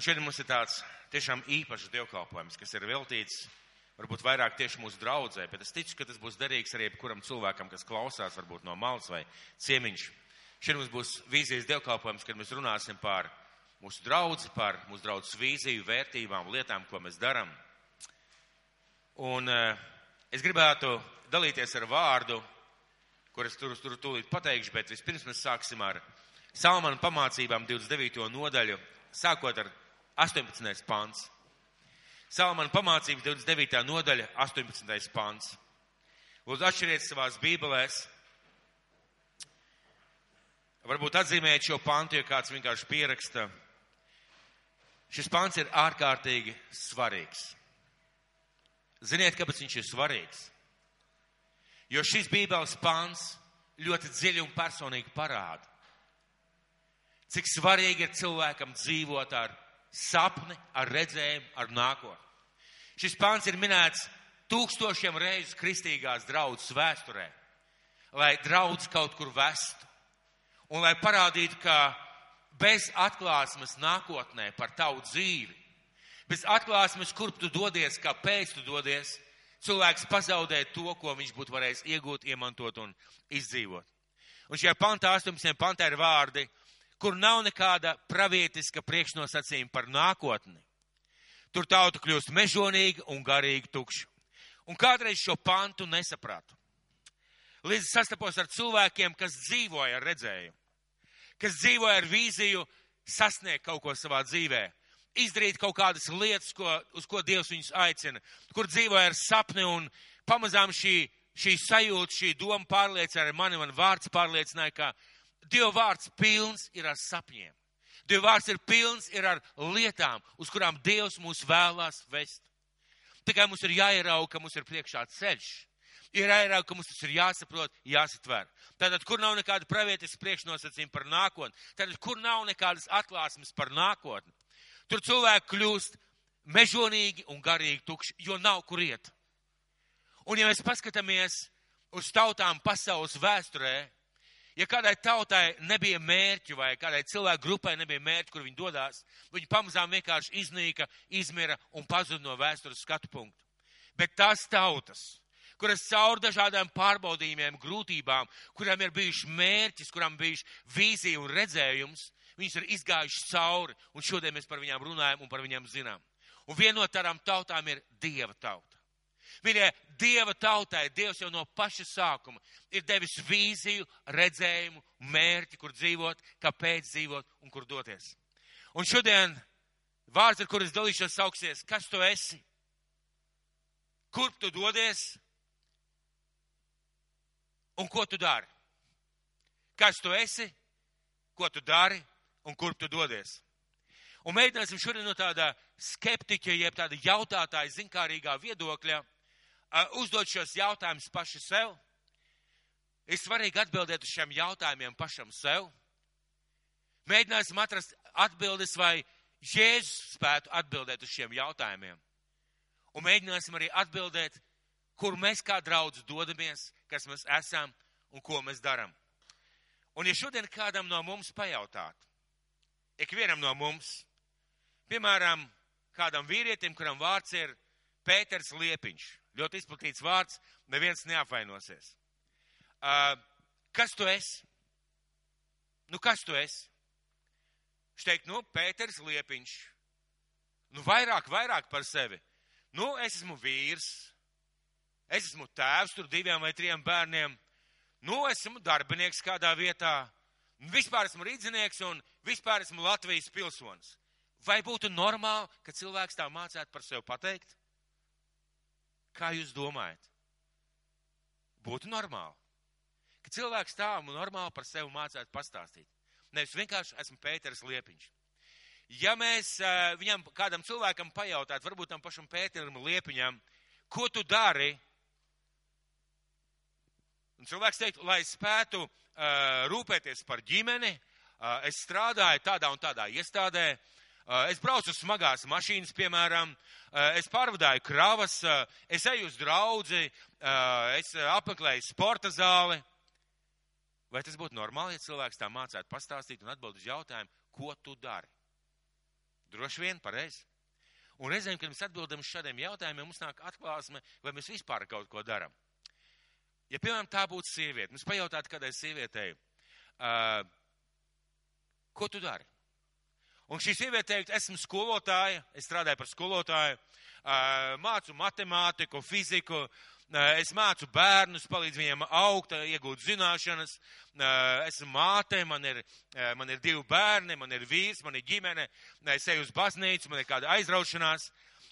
Un šodien mums ir tāds tiešām īpašs dievkalpojums, kas ir veltīts varbūt vairāk tieši mūsu draudzē, bet es ticu, ka tas būs derīgs arī jebkuram cilvēkam, kas klausās, varbūt no malas vai ciemiņš. Šodien mums būs vīzijas dievkalpojums, kad mēs runāsim par mūsu draudzi, par mūsu draudzes vīziju, vērtībām, lietām, ko mēs darām. Un uh, es gribētu dalīties ar vārdu, kur es tur, tur tūlīt pateikšu, bet vispirms mēs sāksim ar Salmanu pamācībām 29. nodaļu, sākot ar 18. pants. Salmana pamācības 29. nodaļa, 18. pants. Lūdzu, atšķiriet savās bībelēs. Varbūt atzīmējiet šo pantu, ja kāds vienkārši pieraksta. Šis pants ir ārkārtīgi svarīgs. Ziniet, kāpēc viņš ir svarīgs? Jo šis bībeles pants ļoti dziļi un personīgi parāda, cik svarīgi ir cilvēkam dzīvot ar sapni, ar redzējumu, ar nākotni. Šis pāns ir minēts tūkstošiem reizes kristīgās draudzes vēsturē, lai draudz kaut kur vestu un lai parādītu, ka bez atklāsmes nākotnē par tavu dzīvi, bez atklāsmes, kurp tu dodies, kāpēc tu dodies, cilvēks pazaudē to, ko viņš būtu varējis iegūt, iemantot un izdzīvot. Un šajā pantā, 18. pantā ir vārdi, kur nav nekāda pravietiska priekšnosacījuma par nākotni. Tur tauta kļūst mežonīga un garīgi tukša. Un kādreiz šo pantu nesapratu. Līdz sastapos ar cilvēkiem, kas dzīvoja ar redzējumu, kas dzīvoja ar vīziju sasniegt kaut ko savā dzīvē, izdarīt kaut kādas lietas, ko, uz ko Dievs viņus aicina, kur dzīvoja ar sapni un pamazām šī, šī sajūta, šī doma pārliecināja mani, man vārds pārliecināja, ka Dieva vārds pilns ir ar sapņiem. Dieva vārds ir pilns ir ar lietām, uz kurām Dievs mūs vēlās vest. Tikai mums ir jāierauga, ka mums ir priekšā ceļš. Ir jāierauga, ka mums tas ir jāsaprot, jāsatver. Tātad, kur nav nekāda pravietis priekšnosacījuma par nākotni, tātad, kur nav nekādas atklāsmes par nākotni, tur cilvēki kļūst mežonīgi un garīgi tukši, jo nav kur iet. Un ja mēs paskatāmies uz tautām pasaules vēsturē, Ja kādai tautai nebija mērķi vai kādai cilvēku grupai nebija mērķi, kur viņi dodās, viņi pamazām vienkārši iznīka, izmira un pazuda no vēstures skatu punktu. Bet tās tautas, kuras caur dažādām pārbaudījumiem, grūtībām, kurām ir bijuši mērķis, kurām bijuši vīzija un redzējums, viņas ir izgājušas cauri, un šodien mēs par viņām runājam un par viņām zinām. Un viena no tādām tautām ir Dieva tauta. Mīļie, Dieva tautai, Dievs jau no paša sākuma ir devis vīziju, redzējumu, mērķi, kur dzīvot, kāpēc dzīvot un kur doties. Un šodien vārds, ar kur es dalīšos, sauksies, kas tu esi? Kurp tu dodies? Un ko tu dari? Kas tu esi? Ko tu dari? Un kurp tu dodies? Un mēģināsim šodien no tāda skeptiķa, jeb tāda jautātāja, zinkārīgā viedokļa uzdot šos jautājumus paši sev. Ir svarīgi atbildēt uz šiem jautājumiem pašam sev. Mēģināsim atrast atbildes, vai Jēzus spētu atbildēt uz šiem jautājumiem. Un mēģināsim arī atbildēt, kur mēs kā draudz dodamies, kas mēs esam un ko mēs darām. Un ja šodien kādam no mums pajautāt, ikvienam no mums, piemēram, kādam vīrietim, kuram vārds ir Pēters Liepiņš, ļoti izplatīts vārds, neviens neapvainosies. Uh, kas tu esi? Nu, kas tu esi? Viņš teikt, nu, Pēters Liepiņš. Nu, vairāk, vairāk par sevi. Nu, es esmu vīrs. Es esmu tēvs tur diviem vai trim bērniem. Nu, esmu darbinieks kādā vietā. Vispār esmu rīdzinieks un vispār esmu Latvijas pilsonis. Vai būtu normāli, ka cilvēks tā mācētu par sevi pateikt? Kā jūs domājat? Būtu normāli. Ka cilvēks tā normāli par sevi mācētu pastāstīt. Nevis vienkārši esmu Pēters Liepiņš. Ja mēs uh, viņam, kādam cilvēkam pajautātu, varbūt tam pašam Pēteram Liepiņam, ko tu dari? Un cilvēks teikt, lai spētu uh, rūpēties par ģimeni, uh, es strādāju tādā un tādā iestādē, uh, Eh, es braucu smagās mašīnas, piemēram, eh, es pārvadāju kravas, eh, es eju uz draudzi, es apmeklēju sporta zāli. Vai tas būtu normāli, ja cilvēks tā mācētu pastāstīt un atbild uz jautājumu, ko tu dari? Droši vien pareizi. Un reizēm, kad mēs atbildam uz šādiem jautājumiem, mums nāk atklāsme, vai mēs vispār kaut ko darām. Ja, piemēram, tā būtu sieviete, mums pajautātu kādai sievietei, uh, ko tu dari? Un šī sieviete teikt, esmu skolotāja, es strādāju par skolotāju, mācu matemātiku, fiziku, Es mācu bērnus, palīdzu viņiem augt, iegūt zināšanas. Esmu māte, man ir, man ir divi bērni, man ir vīrs, man ir ģimene. Es eju uz baznīcu, man ir kāda aizraušanās.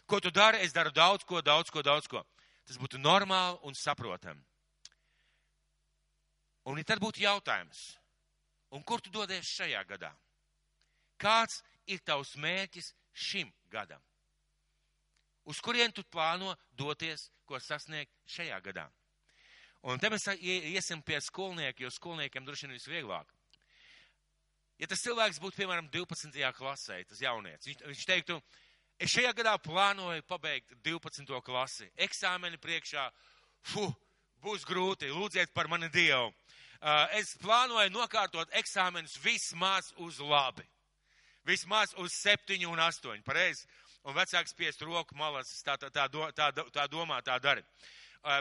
Ko tu dari? Es daru daudz ko, daudz ko, daudz ko. Tas būtu normāli un saprotami. Un ja tad būtu jautājums, un kur tu dodies šajā gadā? Kāds ir tavs mērķis šim gadam? Uz kurien tu plāno doties, ko sasniegt šajā gadā? Un te mēs iesim pie skolnieka, jo skolniekiem droši vien visvieglāk. Ja tas cilvēks būtu, piemēram, 12. klasē, tas jaunietis, viņš, viņš teiktu, es šajā gadā plānoju pabeigt 12. klasi, eksāmeni priekšā, fu, būs grūti, lūdziet par mani Dievu. Es plānoju nokārtot eksāmenus vismaz uz labi. Vismaz uz 7 un 8, pareizi? un vecāks spiest roku malas, tā, tā, tā, tā, tā domā, tā dara.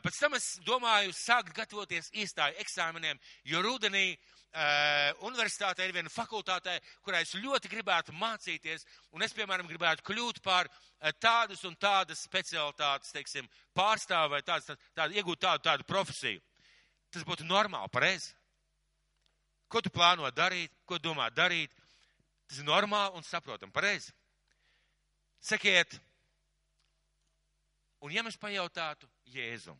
Pēc tam es domāju sākt gatavoties iestāju eksāmeniem, jo rudenī uh, universitātē ir viena fakultātē, kurā es ļoti gribētu mācīties, un es, piemēram, gribētu kļūt par uh, tādas un tādas specialitātes, teiksim, pārstāvu vai tādas, tā, tā, iegūt tādu, tādu profesiju. Tas būtu normāli, pareizi. Ko tu plāno darīt, ko domā darīt? Tas ir normāli un saprotam, pareizi. Sakiet, un ja mēs pajautātu Jēzum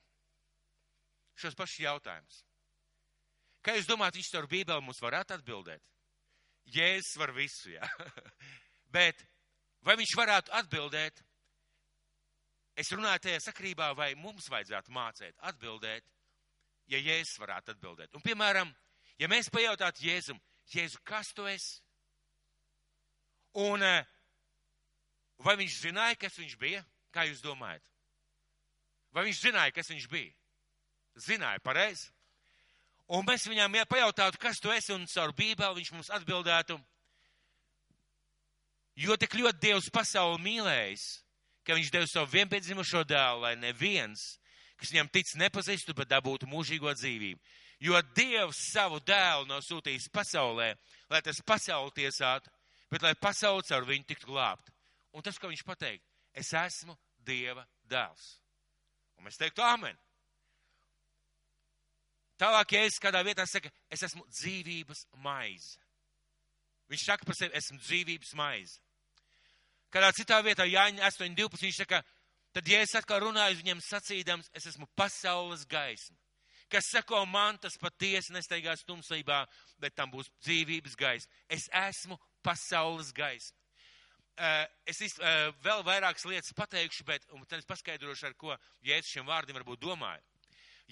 šos pašus jautājumus, kā jūs domājat, viņš caur Bībeli mums varētu atbildēt? Jēzus var visu, jā. Bet vai viņš varētu atbildēt? Es runāju tajā sakrībā, vai mums vajadzētu mācīt atbildēt, ja Jēzus varētu atbildēt. Un, piemēram, ja mēs pajautātu Jēzum, Jēzu, kas tu esi? Un uh, Vai viņš zināja, kas viņš bija? Kā jūs domājat? Vai viņš zināja, kas viņš bija? Zināja, pareizi. Un mēs viņām pajautātu, kas tu esi, un caur Bībeli viņš mums atbildētu, jo tik ļoti Dievs pasauli mīlējis, ka viņš devis savu vienpiedzimušo dēlu, lai neviens, kas viņam tic, nepazīstu, bet dabūtu mūžīgo dzīvību. Jo Dievs savu dēlu nav sūtījis pasaulē, lai tas pasauli tiesātu, bet lai pasauli caur viņu tiktu glābt. Un tas, ko viņš pateikt, es esmu Dieva dēls. Un mēs teiktu, amen. Tālāk, ja es kādā vietā saku, es esmu dzīvības maize. Viņš saka par sevi, esmu dzīvības maize. Kādā citā vietā, Jāņa 8.12, viņš saka, tad, ja es atkal runāju uz viņiem sacīdams, es esmu pasaules gaisma. Kas sako man, tas patiesi nesteigās tumsībā, bet tam būs dzīvības gaisma. Es esmu pasaules gaisma. Eh, es īsti eh, vēl vairākas lietas pateikšu, bet tad es paskaidrošu, ar ko Jēzus šiem vārdiem varbūt domāja.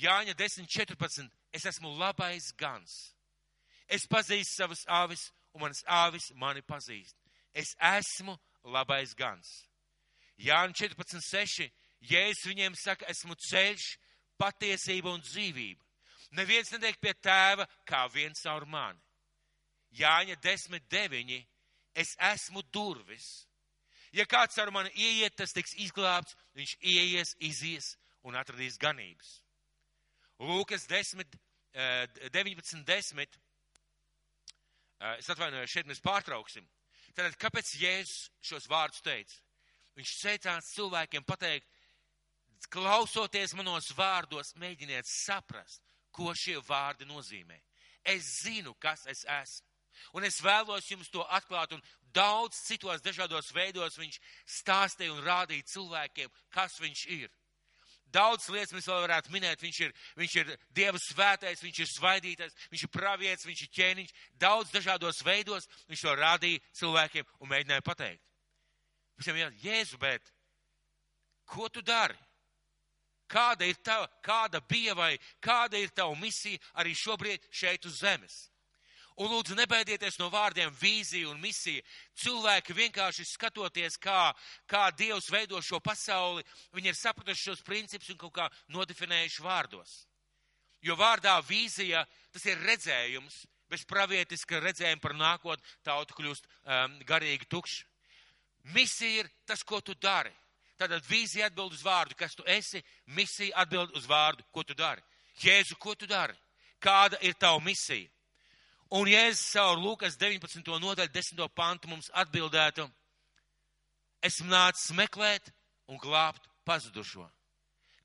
Jāņa 10.14. Es esmu labais gans. Es pazīstu savas āvis, un manas āvis mani pazīst. Es esmu labais gans. Jāņa 14.6. Jēzus viņiem saka, esmu ceļš, patiesība un dzīvība. Neviens netiek pie tēva kā viens caur mani. Jāņa 10.9 es esmu durvis. Ja kāds ar mani ieiet, tas tiks izglābts, viņš ieies, izies un atradīs ganības. Lūkas 10, 19, 10. Es atvainojos, šeit mēs pārtrauksim. Tātad, kāpēc Jēzus šos vārdus teica? Viņš teicās cilvēkiem pateikt, klausoties manos vārdos, mēģiniet saprast, ko šie vārdi nozīmē. Es zinu, kas es esmu. Un es vēlos jums to atklāt, un daudz citos dažādos veidos viņš stāstīja un rādīja cilvēkiem, kas viņš ir. Daudz lietas mēs vēl varētu minēt. Viņš ir, viņš ir Dieva svētais, viņš ir svaidītais, viņš ir pravietis, viņš ir ķēniņš. Daudz dažādos veidos viņš to rādīja cilvēkiem un mēģināja pateikt. Viņam jā, Jēzu, bet ko tu dari? Kāda ir tava, kāda bija vai kāda ir tava misija arī šobrīd šeit uz zemes? Un lūdzu, nebaidieties no vārdiem vīzija un misija. Cilvēki vienkārši skatoties, kā, kā Dievs veido šo pasauli, viņi ir sapratuši šos principus un kaut kā nodefinējuši vārdos. Jo vārdā vīzija tas ir redzējums, bez pravietiska redzējuma par nākotni tauta kļūst um, garīgi tukša. Misija ir tas, ko tu dari. Tātad vīzija atbild uz vārdu, kas tu esi, misija atbild uz vārdu, ko tu dari. Jēzu, ko tu dari? Kāda ir tava misija? Un Jēzus caur Lūkas 19. nodaļu 10. pantu mums atbildētu, esmu nācis meklēt un glābt pazudušo.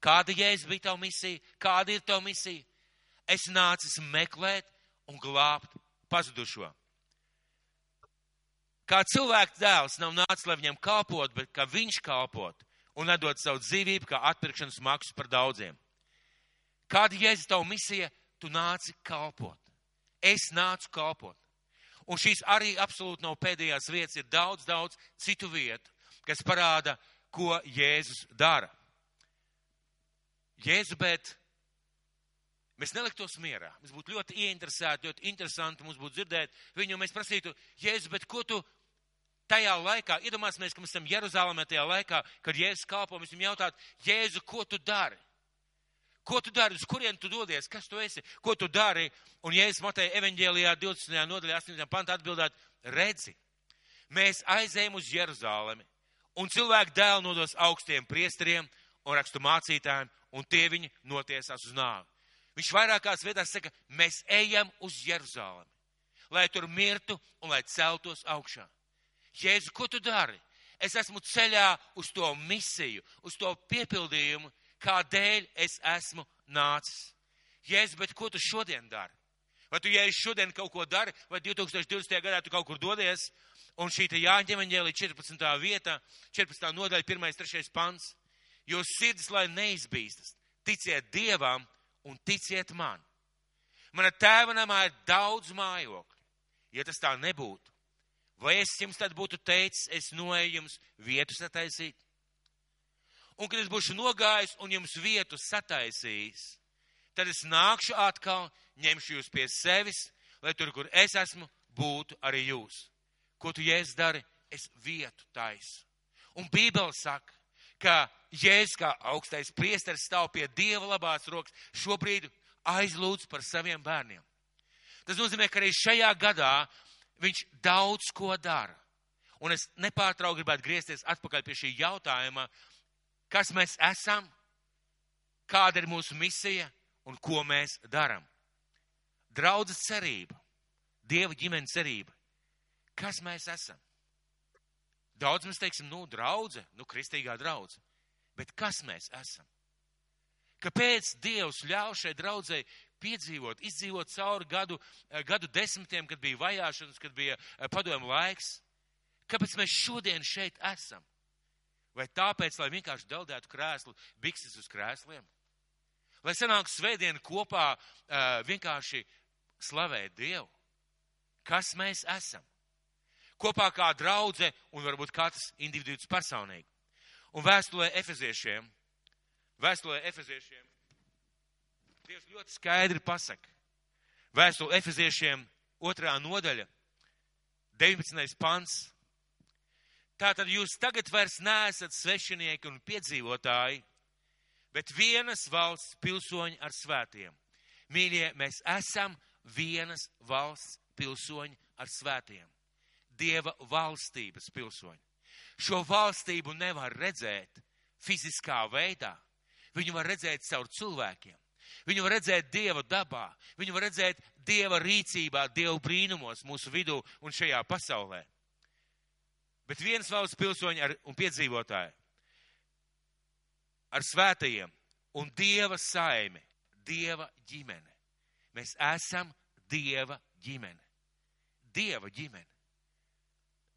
Kāda Jēzus bija tava misija? Kāda ir tava misija? Es nācis meklēt un glābt pazudušo. Kā cilvēks dēls nav nācis, lai viņam kalpot, bet kā viņš kalpot un nedod savu dzīvību kā atpirkšanas maksu par daudziem. Kāda Jēzus tava misija? Tu nāci kalpot. Es nācu kalpot. Un šīs arī absolūti nav pēdējās vietas, ir daudz, daudz citu vietu, kas parāda, ko Jēzus dara. Jēzu, bet mēs neliktos mierā. Mēs būtu ļoti ieinteresēti, ļoti interesanti mums būtu dzirdēt viņu, mēs prasītu, Jēzu, bet ko tu tajā laikā, iedomāsimies, ka mēs esam Jeruzalemē tajā laikā, kad Jēzus kalpo, mēs viņam jautāt, Jēzu, ko tu dari? Ko tu dari, uz kurien tu dodies, kas tu esi, ko tu dari? Un Jēzus Mateja evaņģēlijā 20. nodaļā 8. pantā atbildēt, redzi, mēs aizējam uz Jeruzalemi, un cilvēku dēlu nodos augstiem priesteriem un rakstu mācītājiem, un tie viņi notiesās uz nāvi. Viņš vairākās vietās saka, mēs ejam uz Jeruzalemi, lai tur mirtu un lai celtos augšā. Jēzu, ko tu dari? Es esmu ceļā uz to misiju, uz to piepildījumu, kādēļ es esmu nācis. Jēzu, bet ko tu šodien dari? Vai tu, ja es šodien kaut ko dari, vai 2020. gadā tu kaut kur dodies, un šī Jāņa evaņģēlī 14. vietā, 14. nodaļa, 1. 3. pants, jo sirds, lai neizbīstas, ticiet Dievam un ticiet man. Mana tēva namā ir daudz mājokļu. Ja tas tā nebūtu, Vai es jums tad būtu teicis, es noeju jums vietu sataisīt? Un, kad es būšu nogājis un jums vietu sataisījis, tad es nākšu atkal, ņemšu jūs pie sevis, lai tur, kur es esmu, būtu arī jūs. Ko tu jēdz dari? Es vietu taisu. Un Bībele saka, ka Jēzus kā augstais priesteris stāv pie Dieva labās rokas, šobrīd aizlūdz par saviem bērniem. Tas nozīmē, ka arī šajā gadā viņš daudz ko dara. Un es nepārtraukti gribētu griezties atpakaļ pie šī jautājuma, kas mēs esam, kāda ir mūsu misija un ko mēs darām. Draudzes cerība, Dieva ģimenes cerība. Kas mēs esam? Daudz mēs teiksim, nu, draudze, nu, kristīgā draudze. Bet kas mēs esam? Kāpēc Dievs ļauj šai draudzēji piedzīvot, izdzīvot cauri gadu, eh, gadu desmitiem, kad bija vajāšanas, kad bija eh, padomu laiks. Kāpēc mēs šodien šeit esam? Vai tāpēc, lai vienkārši deldētu krēslu, bikses uz krēsliem? Lai sanāk svētdien kopā uh, vienkārši slavēt Dievu? Kas mēs esam? Kopā kā draudze un varbūt katrs individus personīgi. Un vēstulē Efeziešiem, vēstulē Efeziešiem Dievs ļoti skaidri pasaka. Vēstule Efeziešiem otrā nodaļa, 19. pants. Tātad jūs tagad vairs neesat svešinieki un piedzīvotāji, bet vienas valsts pilsoņi ar svētiem. Mīļie, mēs esam vienas valsts pilsoņi ar svētiem. Dieva valstības pilsoņi. Šo valstību nevar redzēt fiziskā veidā. Viņu var redzēt caur cilvēkiem. Viņu var redzēt Dieva dabā, viņu var redzēt Dieva rīcībā, Dieva brīnumos mūsu vidū un šajā pasaulē. Bet viens valsts pilsoņi ar, un piedzīvotāji ar svētajiem un Dieva saimi, Dieva ģimene. Mēs esam Dieva ģimene. Dieva ģimene.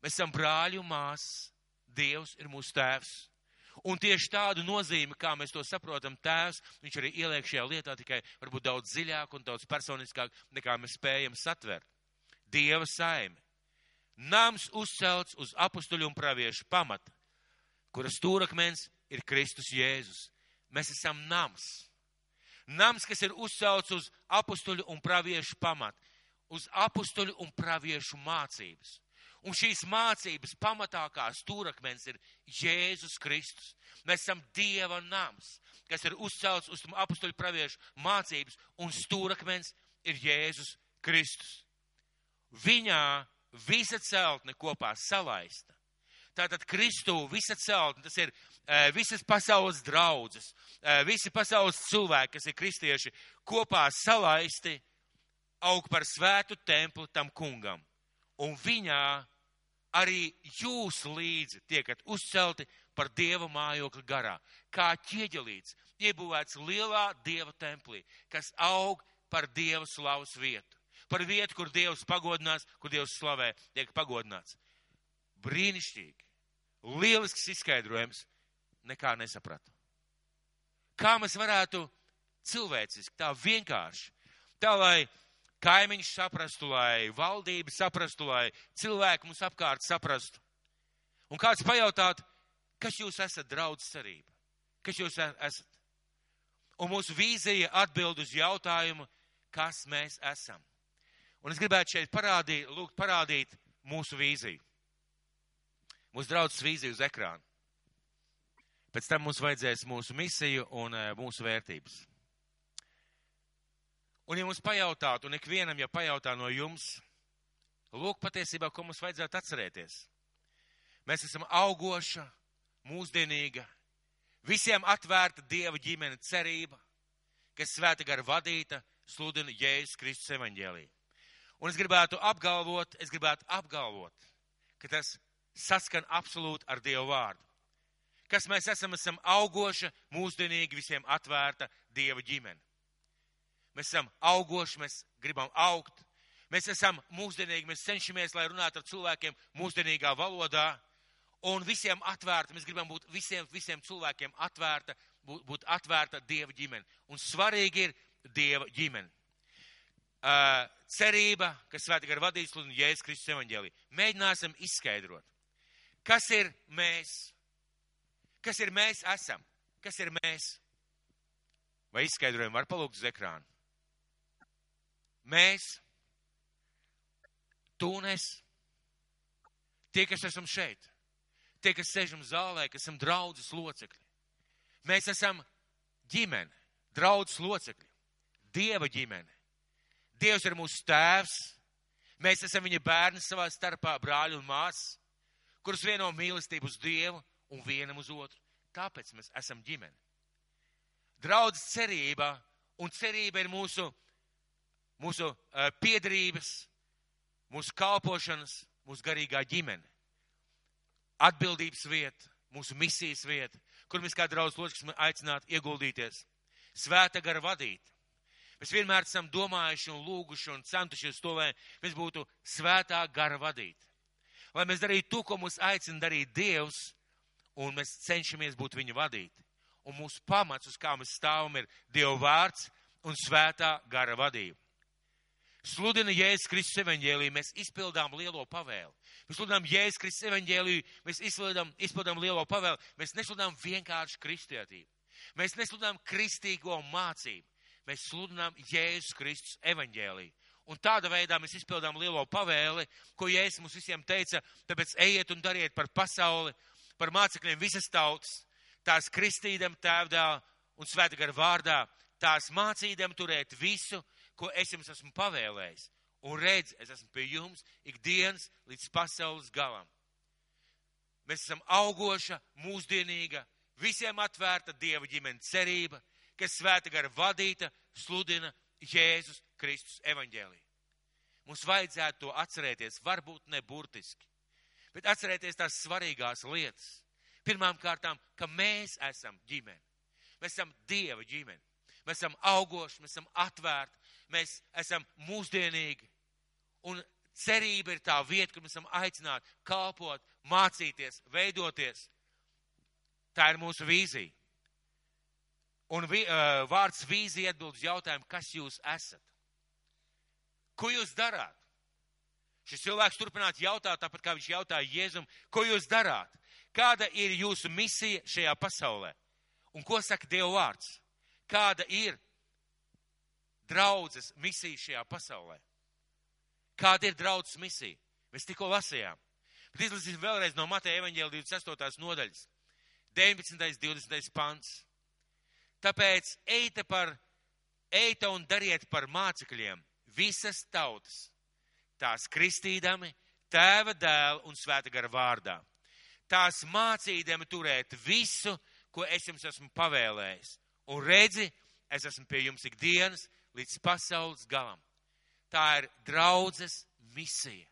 Mēs esam brāļi un māsas. Dievs ir mūsu tēvs. Un tieši tādu nozīmi, kā mēs to saprotam, tēvs, viņš arī ieliek šajā lietā tikai varbūt daudz dziļāk un daudz personiskāk, nekā mēs spējam satvert. Dieva saime. Nams uzcelts uz apustuļu un praviešu pamata, kuras stūrakmens ir Kristus Jēzus. Mēs esam nams. Nams, kas ir uzcelts uz apustuļu un praviešu pamatu, uz apustuļu un praviešu mācības. Un šīs mācības pamatākā stūrakmens ir Jēzus Kristus. Mēs esam Dieva nams, kas ir uzcelts uz apustuļu praviešu mācības, un stūrakmens ir Jēzus Kristus. Viņā visa celtne kopā salaista. Tātad Kristu visa celtne, tas ir uh, visas pasaules draudzes, uh, visi pasaules cilvēki, kas ir kristieši, kopā salaisti aug par svētu templi tam kungam. Un viņā arī jūs līdzi tiekat uzcelti par dieva mājokli garā, kā ķieģelīts, iebūvēts lielā dieva templī, kas aug par dieva slavas vietu. Par vietu, kur dievs pagodinās, kur dievs slavē, tiek pagodināts. Brīnišķīgi. Lielisks izskaidrojums. Nekā nesapratu. Kā mēs varētu cilvēciski, tā vienkārši, tā lai kaimiņš saprastu, lai valdība saprastu, lai cilvēki mums apkārt saprastu. Un kāds pajautāt, kas jūs esat draudz cerība? Kas jūs e- esat? Un mūsu vīzija atbild uz jautājumu, kas mēs esam. Un es gribētu šeit parādīt, lūgt parādīt mūsu vīziju. Mūsu draudzes vīziju uz ekrāna. Pēc tam mums vajadzēs mūsu misiju un e, mūsu vērtības. Un ja mums pajautātu, un ikvienam, ja pajautā no jums, lūk patiesībā, ko mums vajadzētu atcerēties. Mēs esam augoša, mūsdienīga, visiem atvērta Dieva ģimene cerība, kas svēta gara vadīta, sludina Jēzus Kristus evaņģēlī. Un es gribētu apgalvot, es gribētu apgalvot, ka tas saskan absolūti ar Dievu vārdu. Kas mēs esam, esam augoša, mūsdienīgi, visiem atvērta Dieva ģimene. Mēs esam augoši, mēs gribam augt. Mēs esam mūsdienīgi, mēs cenšamies, lai runātu ar cilvēkiem mūsdienīgā valodā. Un visiem atvērta, mēs gribam būt visiem, visiem cilvēkiem atvērta, būt, būt atvērta Dieva ģimene. Un svarīgi ir Dieva ģimene. Uh, cerība, kas svētā gara vadīs un Jēzus Kristus evaņģēlī. Mēģināsim izskaidrot, kas ir mēs, kas ir mēs esam, kas ir mēs. Vai izskaidrojumu var palūgt uz ekrānu? Mēs, tu un es, tie, kas esam šeit, tie, kas sēžam zālē, kas esam draudzes locekļi. Mēs esam ģimene, draudzes locekļi, Dieva ģimene. Dievs ir mūsu tēvs, mēs esam viņa bērni savā starpā, brāļi un māsas, kurus vieno mīlestību uz Dievu un vienam uz otru. Tāpēc mēs esam ģimene. Draudzes cerība un cerība ir mūsu mūsu uh, piedarības, mūsu kalpošanas, mūsu garīgā ģimene. Atbildības vieta, mūsu misijas vieta, kur mēs kā draudz locekļus aicinātu ieguldīties. Svēta gara vadīt. Mēs vienmēr esam domājuši un lūguši un centušies to, lai mēs būtu svētā gara vadīti. Lai mēs darītu to, ko mūs aicina darīt Dievs, un mēs cenšamies būt viņa vadīti. Un mūsu pamats, uz kā mēs stāvam, ir Dieva vārds un svētā gara vadība sludina Jēzus Kristus evaņģēlī, mēs izpildām lielo pavēli. Mēs sludinām Jēzus Kristus evaņģēlī, mēs izpildām, izpildām lielo pavēli. Mēs nesludinām vienkārši kristietību. Mēs nesludinām kristīgo mācību. Mēs sludinām Jēzus Kristus evaņģēlī. Un tāda veidā mēs izpildām lielo pavēli, ko Jēzus mums visiem teica, tāpēc ejiet un dariet par pasauli, par mācekļiem visas tautas, tās kristīdam tēvdā un svētagara vārdā, tās mācīdam turēt visu, ko es jums esmu pavēlējis. Un redz, es esmu pie jums ikdienas līdz pasaules galam. Mēs esam augoša, mūsdienīga, visiem atvērta Dieva ģimenes cerība, kas svēta gara vadīta, sludina Jēzus Kristus evaņģēlī. Mums vajadzētu to atcerēties, varbūt ne burtiski, bet atcerēties tās svarīgās lietas. Pirmām kārtām, ka mēs esam ģimene. Mēs esam Dieva ģimene. Mēs esam augoši, mēs esam atvērti, mēs esam mūsdienīgi. Un cerība ir tā vieta, kur mēs esam aicināti kalpot, mācīties, veidoties. Tā ir mūsu vīzija. Un vi, uh, vārds vīzija atbild uz jautājumu, kas jūs esat? Ko jūs darāt? Šis cilvēks turpinātu jautāt, tāpat kā viņš jautāja Jēzum, ko jūs darāt? Kāda ir jūsu misija šajā pasaulē? Un ko saka Dieva vārds? Kāda ir draudzes misija šajā pasaulē. Kāda ir draudzes misija? Mēs tikko lasījām. Bet izlasīsim vēlreiz no Mateja evaņģēla 28. nodaļas. 19. 20. pants. Tāpēc eita par, eita un dariet par mācekļiem visas tautas, tās kristīdami, tēva dēla un svēta gara vārdā. tās mācīdami turēt visu, ko es jums esmu pavēlējis. Un redzi, es esmu pie jums ikdienas līdz pasaules galam. Tā ir draudzes misija.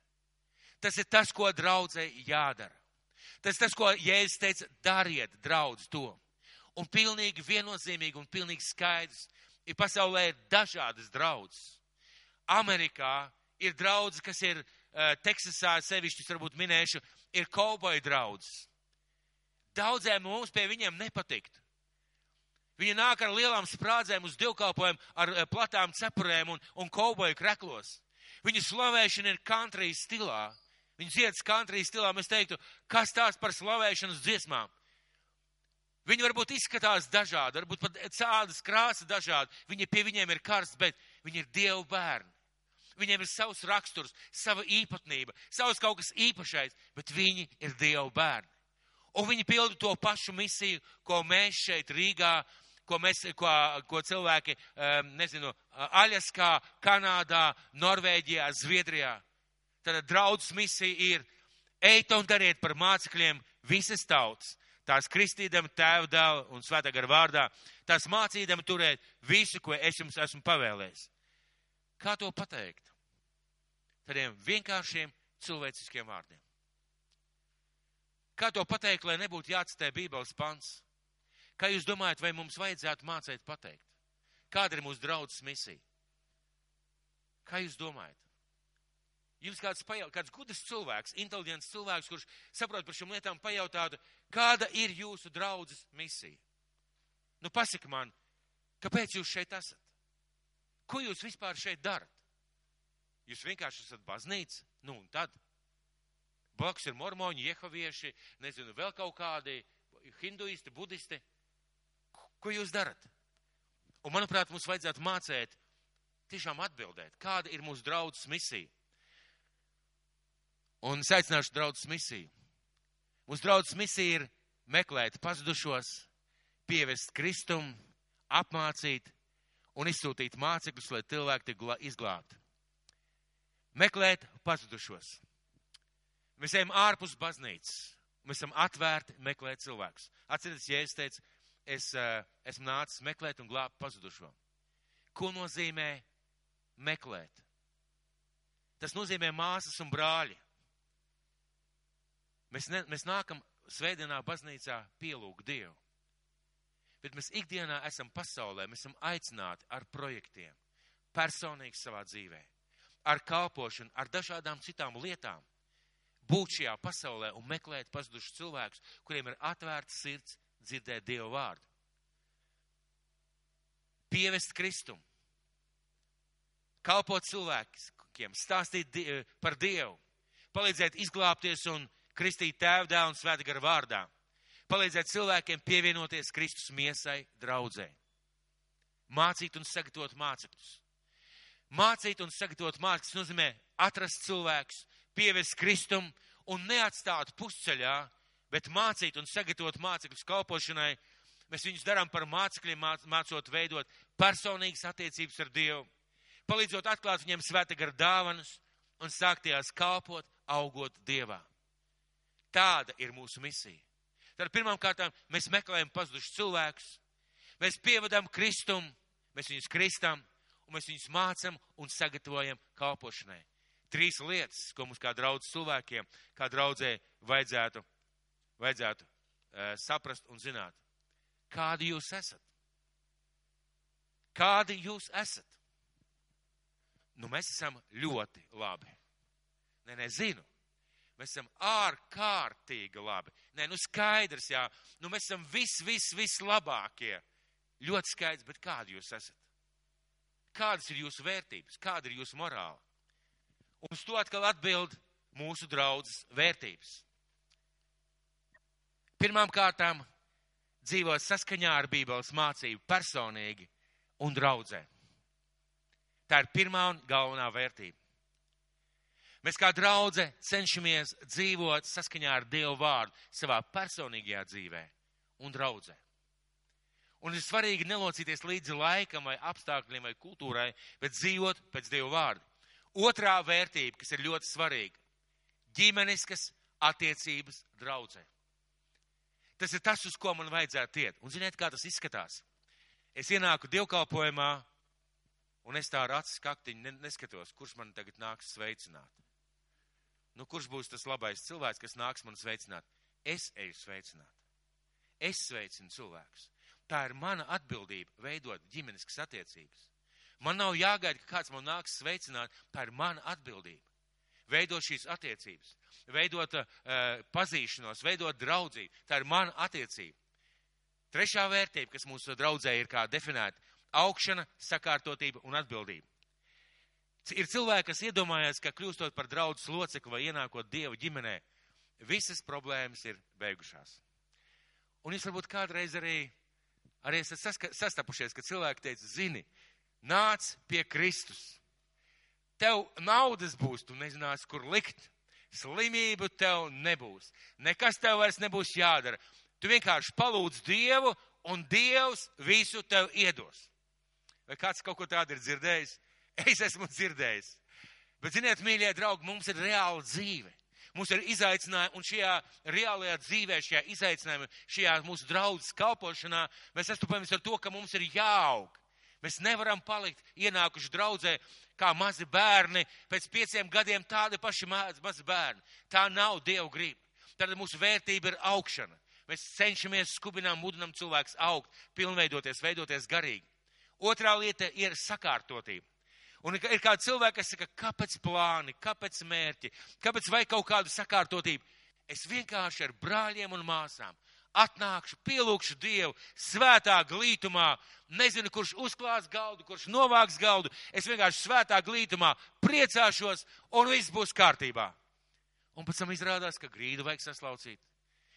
Tas ir tas, ko draudzē jādara. Tas ir tas, ko Jēzus teica, dariet, draudz to. Un pilnīgi viennozīmīgi un pilnīgi skaidrs, ir pasaulē ir dažādas draudzes. Amerikā ir draudzes, kas ir uh, Teksasā, sevišķi varbūt minēšu, ir kauboju draudzes. Daudziem mums pie viņiem nepatikt. Viņi nāk ar lielām sprādzēm uz divkalpojumu, ar uh, platām cepurēm un, un kauboju kreklos. Viņu slavēšana ir country stilā. Viņu dziedas country stilā. Mēs teiktu, kas tās par slavēšanas dziesmām? Viņi varbūt izskatās dažādi, varbūt pat cādas krāsa dažādi. Viņi pie viņiem ir karsts, bet viņi ir dievu bērni. Viņiem ir savs raksturs, sava īpatnība, savs kaut kas īpašais, bet viņi ir dievu bērni. Un viņi pilda to pašu misiju, ko mēs šeit Rīgā, ko, mēs, ko, ko cilvēki, nezinu, Aļaskā, Kanādā, Norvēģijā, Zviedrijā. Tad draudzes misija ir, ejiet un dariet par mācekļiem visas tautas tās kristīdam tēva dēla un svētā gara vārdā, tās mācīdam turēt visu, ko es jums esmu pavēlējis. Kā to pateikt? Tādiem vienkāršiem cilvēciskiem vārdiem. Kā to pateikt, lai nebūtu jācitē Bībeles pants? Kā jūs domājat, vai mums vajadzētu mācīt pateikt? Kāda ir mūsu draudzes misija? Kā jūs domājat? Jums kāds, pajaut, kāds gudrs cilvēks, inteliģents cilvēks, kurš saprot par šīm lietām, pajautātu, kāda ir jūsu draudzes misija? Nu, pasaka man, kāpēc jūs šeit esat? Ko jūs vispār šeit darat? Jūs vienkārši esat baznīca, nu un tad. Blakus ir mormoņi, jehovieši, nezinu, vēl kaut kādi hinduisti, budisti. Ko jūs darat? Un, manuprāt, mums vajadzētu mācīt, tiešām atbildēt, kāda ir mūsu draudzes misija. Un es aicināšu draudzes misiju. Mūsu draudzes misija ir meklēt pazudušos, pievest kristumu, apmācīt un izsūtīt mācekļus, lai cilvēki tiek izglābti. Meklēt pazudušos. Mēs ejam ārpus baznīcas. Mēs esam atvērti meklēt cilvēkus. Atcerieties, ja es teicu, es uh, esmu nācis meklēt un glābt pazudušo. Ko nozīmē meklēt? Tas nozīmē māsas un brāļi. Mēs, ne, mēs nākam svētdienā baznīcā pielūgt Dievu. Bet mēs ikdienā esam pasaulē, mēs esam aicināti ar projektiem, personīgi savā dzīvē, ar kalpošanu, ar dažādām citām lietām, būt šajā pasaulē un meklēt pazudušus cilvēkus, kuriem ir atvērta sirds dzirdēt Dievu vārdu. Pievest Kristumu, kalpot cilvēkiem, stāstīt par Dievu, palīdzēt izglābties un kristīt tēvu, dēlu un svētā gara vārdā. Palīdzēt cilvēkiem pievienoties Kristus miesai draudzē. Mācīt un sagatavot mācekļus. Mācīt un sagatavot mācekļus nozīmē atrast cilvēkus, pievest Kristum un neatstāt pusceļā, bet mācīt un sagatavot mācekļus kalpošanai. Mēs viņus darām par mācekļiem, mācot veidot personīgas attiecības ar Dievu, palīdzot atklāt viņiem svēta gara dāvanas un sāktajās kalpot, augot Dievā. Tāda ir mūsu misija. Tad pirmām kārtām mēs meklējam pazudušus cilvēkus, mēs pievadām kristumu, mēs viņus kristam, un mēs viņus mācam un sagatavojam kalpošanai. Trīs lietas, ko mums kā draudz cilvēkiem, kā draudzē vajadzētu, vajadzētu uh, saprast un zināt. Kādi jūs esat? Kādi jūs esat? Nu, mēs esam ļoti labi. Nē, nezinu. Mēs esam ārkārtīgi labi. Nē, nu skaidrs, jā. Nu mēs esam vis, vis, vislabākie. Ļoti skaidrs, bet kādi jūs esat? Kādas ir jūsu vērtības? Kāda ir jūsu morāla? Un uz to atkal atbild mūsu draudzes vērtības. Pirmām kārtām dzīvot saskaņā ar Bībeles mācību personīgi un draudzē. Tā ir pirmā un galvenā vērtība. Mēs kā draudze cenšamies dzīvot saskaņā ar Dievu vārdu savā personīgajā dzīvē un draudzē. Un ir svarīgi nelocīties līdzi laikam vai apstākļiem vai kultūrai, bet dzīvot pēc Dievu vārdu. Otrā vērtība, kas ir ļoti svarīga - ģimeniskas attiecības draudzē. Tas ir tas, uz ko man vajadzētu iet. Un ziniet, kā tas izskatās? Es ienāku dievkalpojumā, un es tā ar acis kaktiņu neskatos, kurš man tagad nāks sveicināt. Nu, kurš būs tas labais cilvēks, kas nāks man sveicināt? Es eju sveicināt. Es sveicinu cilvēkus. Tā ir mana atbildība veidot ģimeniskas attiecības. Man nav jāgaida, ka kāds man nāks sveicināt, tā ir mana atbildība. Veidot šīs attiecības, veidot uh, pazīšanos, veidot draudzību. Tā ir mana attiecība. Trešā vērtība, kas mūsu draudzē ir kā definēta - augšana, sakārtotība un atbildība. Ir cilvēki, kas iedomājās, ka kļūstot par draudzes locekli vai ienākot Dieva ģimenē, visas problēmas ir beigušās. Un jūs varbūt kādreiz arī, arī esat sastapušies, ka cilvēki teica, zini, nāc pie Kristus. Tev naudas būs, tu nezināsi, kur likt. Slimību tev nebūs. Nekas tev vairs nebūs jādara. Tu vienkārši palūdz Dievu, un Dievs visu tev iedos. Vai kāds kaut ko tādu ir dzirdējis? Es esmu dzirdējis. Bet, ziniet, mīļie draugi, mums ir reāla dzīve. Mums ir izaicinājumi, un šajā reālajā dzīvē, šajā izaicinājumā, šajā mūsu draudzes kalpošanā, mēs sastopamies ar to, ka mums ir jāaug. Mēs nevaram palikt ienākuši draudzē kā mazi bērni, pēc pieciem gadiem tādi paši mazi bērni. Tā nav Dieva grība. Tad mūsu vērtība ir augšana. Mēs cenšamies, skubinām, mudinām cilvēkus augt, pilnveidoties, veidoties garīgi. Otrā lieta ir sakārtotība. Un ir kādi cilvēki, kas saka, kāpēc plāni, kāpēc mērķi, kāpēc vai kaut kādu sakārtotību. Es vienkārši ar brāļiem un māsām atnākšu, pielūgšu Dievu svētā glītumā. Nezinu, kurš uzklās galdu, kurš novāks galdu. Es vienkārši svētā glītumā priecāšos un viss būs kārtībā. Un pēc tam izrādās, ka grīdu vajag saslaucīt.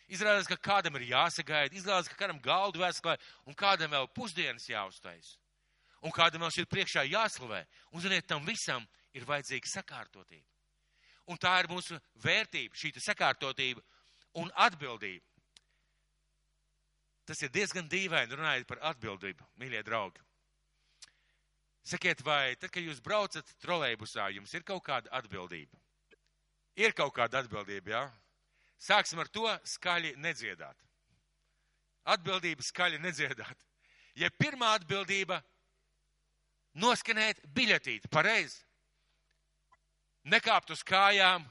Izrādās, ka kādam ir jāsagaida, izrādās, ka kādam galdu vēsklē un kādam vēl pusdienas jāuztais un kādam no šeit priekšā jāslavē. Un, ziniet, tam visam ir vajadzīga sakārtotība. Un tā ir mūsu vērtība, šī sakārtotība un atbildība. Tas ir diezgan dīvaini runājot par atbildību, mīļie draugi. Sakiet, vai tad, kad jūs braucat trolēbusā, jums ir kaut kāda atbildība? Ir kaut kāda atbildība, jā? Sāksim ar to skaļi nedziedāt. Atbildība skaļi nedziedāt. Ja pirmā atbildība noskanēt biļetīti, pareizi. Nekāpt uz kājām,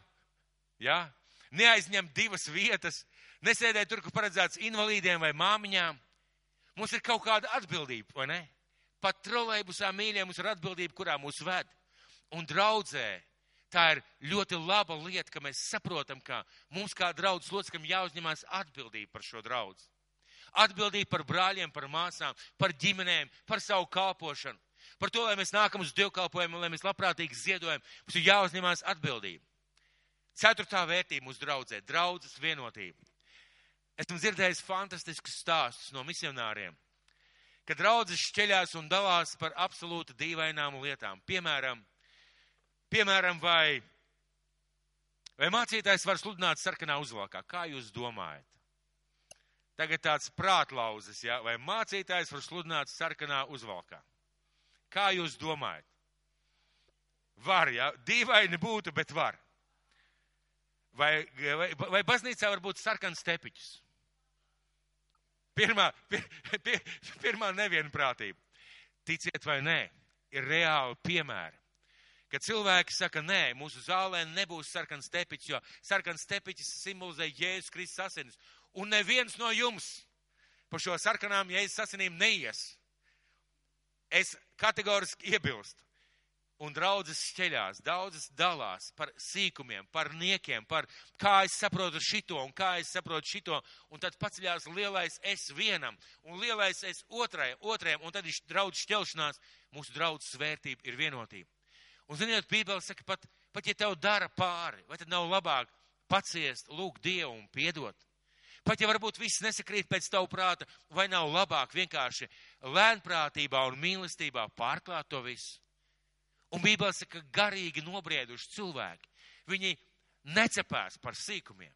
ja? neaizņemt divas vietas, nesēdēt tur, kur paredzēts invalīdiem vai māmiņām. Mums ir kaut kāda atbildība, vai ne? Pat trolēbusā mīļiem mums ir atbildība, kurā mūs ved. Un draudzē, tā ir ļoti laba lieta, ka mēs saprotam, ka mums kā draudzes locekam jāuzņemās atbildība par šo draudzi. Atbildība par brāļiem, par māsām, par ģimenēm, par savu kalpošanu par to, lai mēs nākam uz dievkalpojumu, lai mēs labprātīgi ziedojam, mums ir jāuzņemās atbildība. Ceturtā vērtība mūsu draudzē - draudzes vienotība. Esmu dzirdējis fantastiskus stāstus no misionāriem, kad draudzes šķeļās un dalās par absolūti dīvainām lietām. Piemēram, piemēram vai, vai mācītājs var sludināt sarkanā uzvalkā? Kā jūs domājat? Tagad tāds prātlauzes, ja? vai mācītājs var sludināt sarkanā uzvalkā? Kā jūs domājat? Var, ja? dīvaini būtu, bet var. Vai, vai, vai baznīcā var būt sarkans tepiķis? Pirmā, pir, pir, pirmā nevienprātība. Ticiet vai nē, ir reāli piemēri. Kad cilvēki saka, nē, mūsu zālē nebūs sarkans tepiķis, jo sarkans tepiķis simbolizē Jēzus Kristus asinis. Un neviens no jums pa šo sarkanām Jēzus asinīm neies. Es kategoriski iebilstu. Un draudzes šķeļās, daudzas dalās par sīkumiem, par niekiem, par kā es saprotu šito un kā es saprotu šito, un tad paceļās lielais es vienam un lielais es otrai, otrajam, un tad ir draudz šķelšanās, mūsu draudzes vērtība ir vienotība. Un ziniet, Bībele saka, pat, pat ja tev dara pāri, vai tad nav labāk paciest, lūgt Dievu un piedot? Pat ja varbūt viss nesakrīt pēc tavu prāta, vai nav labāk vienkārši lēnprātībā un mīlestībā pārklāt to visu. Un Bībelē saka, ka garīgi nobrieduši cilvēki, viņi necepās par sīkumiem.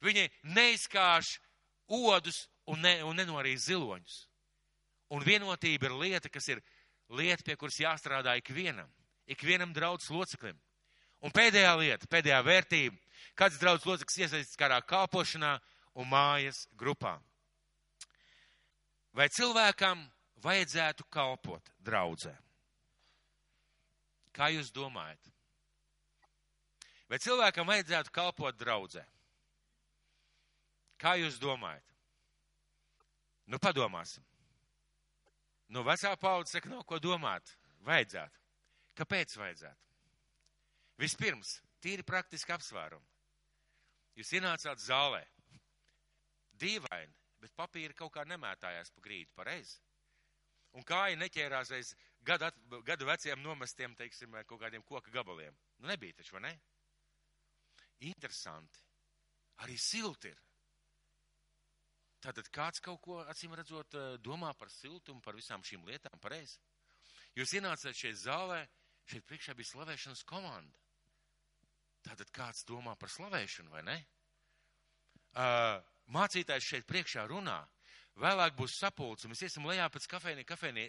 Viņi neizkāš odus un, ne, un nenorīs ziloņus. Un vienotība ir lieta, kas ir lieta, pie kuras jāstrādā ikvienam, ikvienam draudzes loceklim. Un pēdējā lieta, pēdējā vērtība, kāds draudzes loceklis iesaistīts kādā kalpošanā, un mājas grupām. Vai cilvēkam vajadzētu kalpot draudzē? Kā jūs domājat? Vai cilvēkam vajadzētu kalpot draudzē? Kā jūs domājat? Nu, padomāsim. Nu, vecā paudze saka, no ko domāt. Vajadzētu. Kāpēc vajadzētu? Vispirms, tīri praktiski apsvērumi. Jūs ienācāt zālē. Dīvaini, bet papīri kaut kā nemētājās pa grīdu, pareizi. Un kāja neķērās aiz gadu, at, gadu veciem nomestiem, teiksim, kaut kādiem koka gabaliem. Nu, nebija taču, vai ne? Interesanti. Arī silti ir. Tātad kāds kaut ko, acīm redzot, domā par siltumu, par visām šīm lietām, pareizi. Jūs ienācāt šeit zālē, šeit priekšā bija slavēšanas komanda. Tātad kāds domā par slavēšanu, vai ne? Uh, mācītājs šeit priekšā runā, vēlāk būs sapulcs, un mēs iesim lejā pēc kafēnī, kafēnī,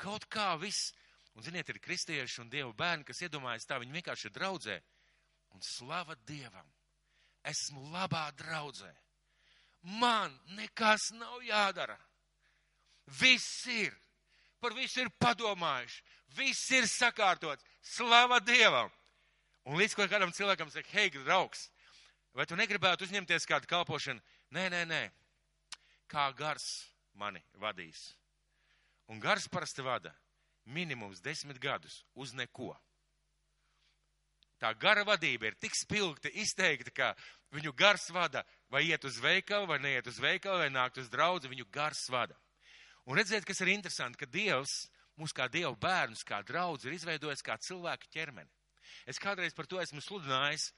kaut kā viss. Un, ziniet, ir kristieši un dievu bērni, kas iedomājas tā, viņi vienkārši ir draudzē un slava dievam. Esmu labā draudzē. Man nekas nav jādara. Viss ir. Par visu ir padomājuši. Viss ir sakārtots. Slava dievam. Un līdz ko kādam cilvēkam saka, hei, draugs, vai tu negribētu uzņemties kādu kalpošanu? Nē, nē, nē. Kā gars mani vadīs. Un gars parasti vada minimums desmit gadus uz neko. Tā gara vadība ir tik spilgti izteikta, ka viņu gars vada vai iet uz veikalu, vai neiet uz veikalu, vai nākt uz draudzi, viņu gars vada. Un redziet, kas ir interesanti, ka Dievs, mūs kā Dievu bērnus, kā draudz, ir izveidojis kā cilvēka ķermeni. Es kādreiz par to esmu sludinājis,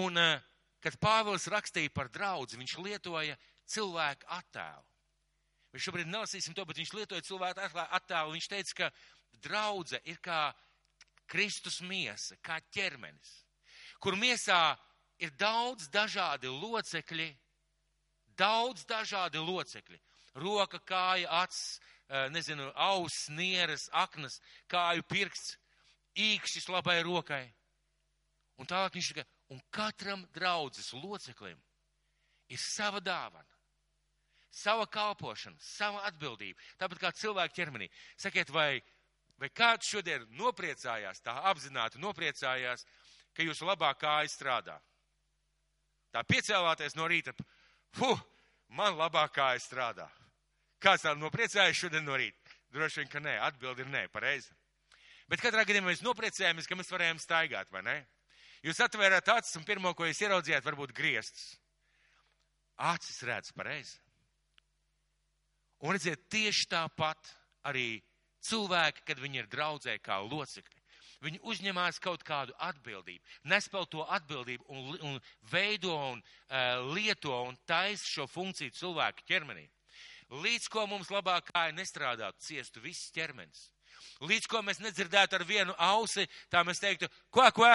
un eh, kad Pāvils rakstīja par draudzi, viņš lietoja cilvēku attēlu. Mēs šobrīd nelasīsim to, bet viņš lietoja cilvēku attēlu. Viņš teica, ka draudze ir kā Kristus miesa, kā ķermenis, kur miesā ir daudz dažādi locekļi, daudz dažādi locekļi. Roka, kāja, acs, eh, nezinu, auss, nieres, aknas, kāju pirksts, īkšķis labai rokai. Un tālāk viņš saka, un katram draudzes loceklim ir sava dāvana sava kalpošana, sava atbildība. Tāpat kā cilvēku ķermenī. Sakiet, vai, vai kāds šodien nopriecājās, tā apzināti nopriecājās, ka jūsu labā kāja strādā? Tā piecēlāties no rīta, fuh, man labā kāja strādā. Kāds tā nopriecājās šodien no rīta? Droši vien, ka nē, atbildi ir nē, pareizi. Bet katrā gadījumā mēs nopriecējāmies, ka mēs varējām staigāt, vai ne? Jūs atvērāt acis un pirmo, ko jūs ieraudzījāt, varbūt griestus. Acis redz pareizi. Un redziet, tieši tāpat arī cilvēki, kad viņi ir draudzē kā locekļi, viņi uzņemās kaut kādu atbildību, nespēl to atbildību un, un veido un uh, lieto un taisa šo funkciju cilvēku ķermenī. Līdz ko mums labākā ir nestrādāt, ciestu viss ķermenis. Līdz ko mēs nedzirdētu ar vienu ausi, tā mēs teiktu, ko, ko,